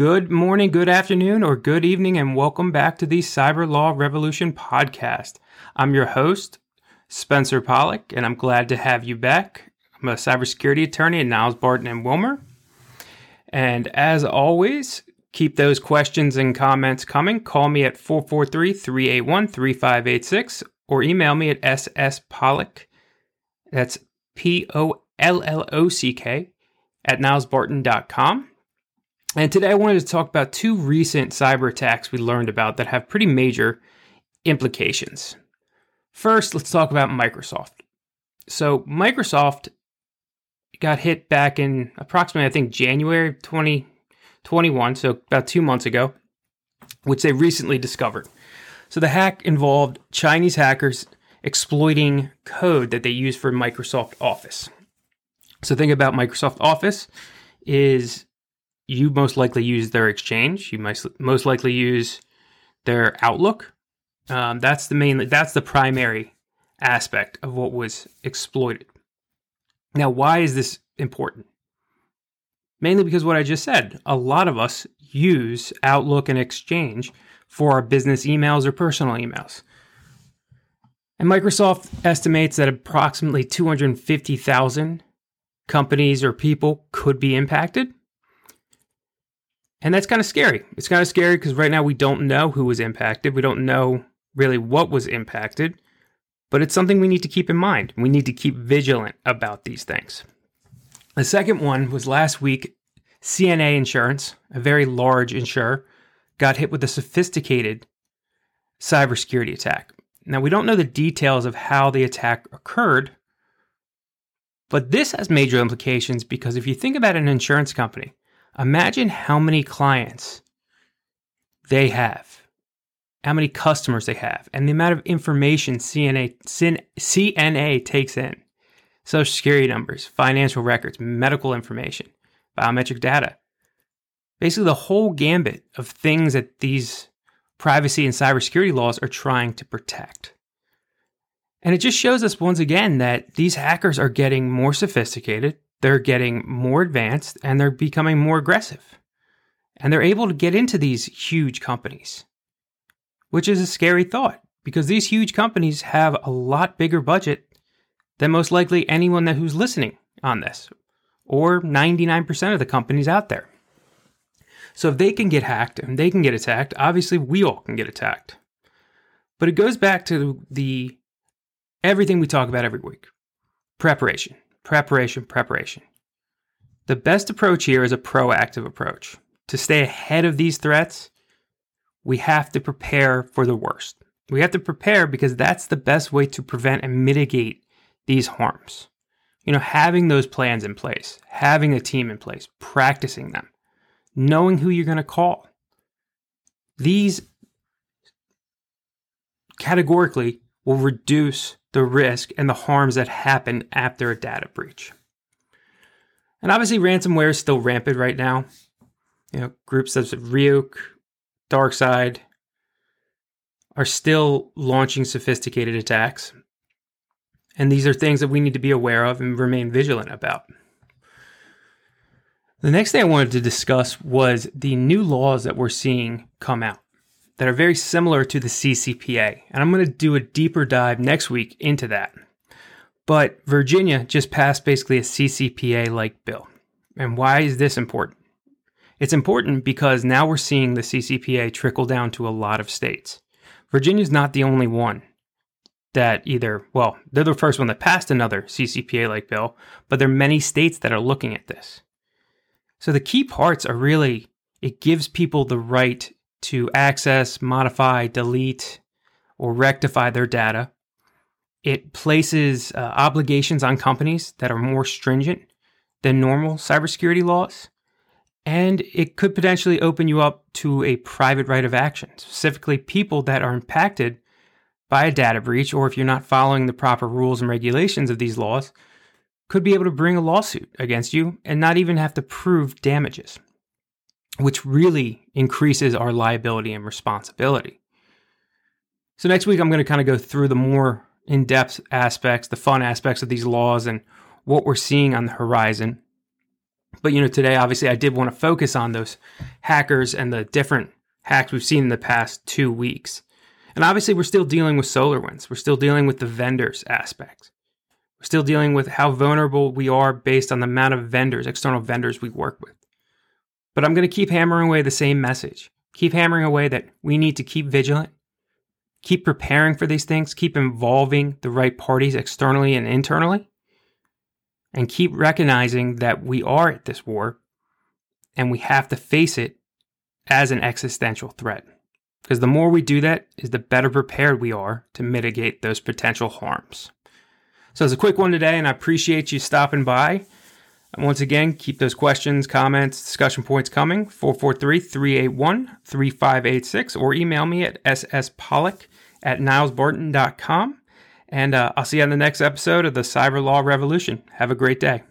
Good morning, good afternoon, or good evening, and welcome back to the Cyber Law Revolution podcast. I'm your host, Spencer Pollock, and I'm glad to have you back. I'm a cybersecurity attorney at Niles Barton and Wilmer. And as always, keep those questions and comments coming. Call me at 443 381 3586 or email me at sspollock. That's P O L L O C K at nilesbarton.com. And today I wanted to talk about two recent cyber attacks we learned about that have pretty major implications. First, let's talk about Microsoft. So, Microsoft got hit back in approximately, I think, January 2021, so about two months ago, which they recently discovered. So, the hack involved Chinese hackers exploiting code that they use for Microsoft Office. So, think about Microsoft Office is you most likely use their exchange. You might most likely use their Outlook. Um, that's the main. That's the primary aspect of what was exploited. Now, why is this important? Mainly because what I just said. A lot of us use Outlook and Exchange for our business emails or personal emails. And Microsoft estimates that approximately 250,000 companies or people could be impacted. And that's kind of scary. It's kind of scary because right now we don't know who was impacted. We don't know really what was impacted, but it's something we need to keep in mind. We need to keep vigilant about these things. The second one was last week CNA Insurance, a very large insurer, got hit with a sophisticated cybersecurity attack. Now, we don't know the details of how the attack occurred, but this has major implications because if you think about an insurance company, Imagine how many clients they have, how many customers they have, and the amount of information CNA, CNA takes in social security numbers, financial records, medical information, biometric data. Basically, the whole gambit of things that these privacy and cybersecurity laws are trying to protect. And it just shows us once again that these hackers are getting more sophisticated, they're getting more advanced and they're becoming more aggressive. And they're able to get into these huge companies, which is a scary thought because these huge companies have a lot bigger budget than most likely anyone that who's listening on this, or 99% of the companies out there. So if they can get hacked and they can get attacked, obviously we all can get attacked. But it goes back to the everything we talk about every week. Preparation preparation, preparation. The best approach here is a proactive approach. To stay ahead of these threats, we have to prepare for the worst. We have to prepare because that's the best way to prevent and mitigate these harms. You know, having those plans in place, having a team in place, practicing them, knowing who you're going to call. These categorically will reduce the risk and the harms that happen after a data breach. And obviously, ransomware is still rampant right now. You know, groups such as Ryuk, DarkSide are still launching sophisticated attacks. And these are things that we need to be aware of and remain vigilant about. The next thing I wanted to discuss was the new laws that we're seeing come out that are very similar to the CCPA. And I'm going to do a deeper dive next week into that. But Virginia just passed basically a CCPA like bill. And why is this important? It's important because now we're seeing the CCPA trickle down to a lot of states. Virginia's not the only one that either, well, they're the first one that passed another CCPA like bill, but there are many states that are looking at this. So the key parts are really it gives people the right to access, modify, delete, or rectify their data. It places uh, obligations on companies that are more stringent than normal cybersecurity laws. And it could potentially open you up to a private right of action, specifically people that are impacted by a data breach, or if you're not following the proper rules and regulations of these laws, could be able to bring a lawsuit against you and not even have to prove damages which really increases our liability and responsibility. So, next week, I'm going to kind of go through the more in depth aspects, the fun aspects of these laws, and what we're seeing on the horizon. But you know, today obviously I did want to focus on those hackers and the different hacks we've seen in the past two weeks. And obviously we're still dealing with SolarWinds. We're still dealing with the vendors aspect. We're still dealing with how vulnerable we are based on the amount of vendors, external vendors we work with. But I'm going to keep hammering away the same message. Keep hammering away that we need to keep vigilant, keep preparing for these things, keep involving the right parties externally and internally, and keep recognizing that we are at this war and we have to face it as an existential threat. Because the more we do that, is the better prepared we are to mitigate those potential harms. So it's a quick one today, and I appreciate you stopping by. And once again, keep those questions, comments, discussion points coming 443 381 3586 or email me at sspollock at nilesbarton.com. And uh, I'll see you on the next episode of the Cyber Law Revolution. Have a great day.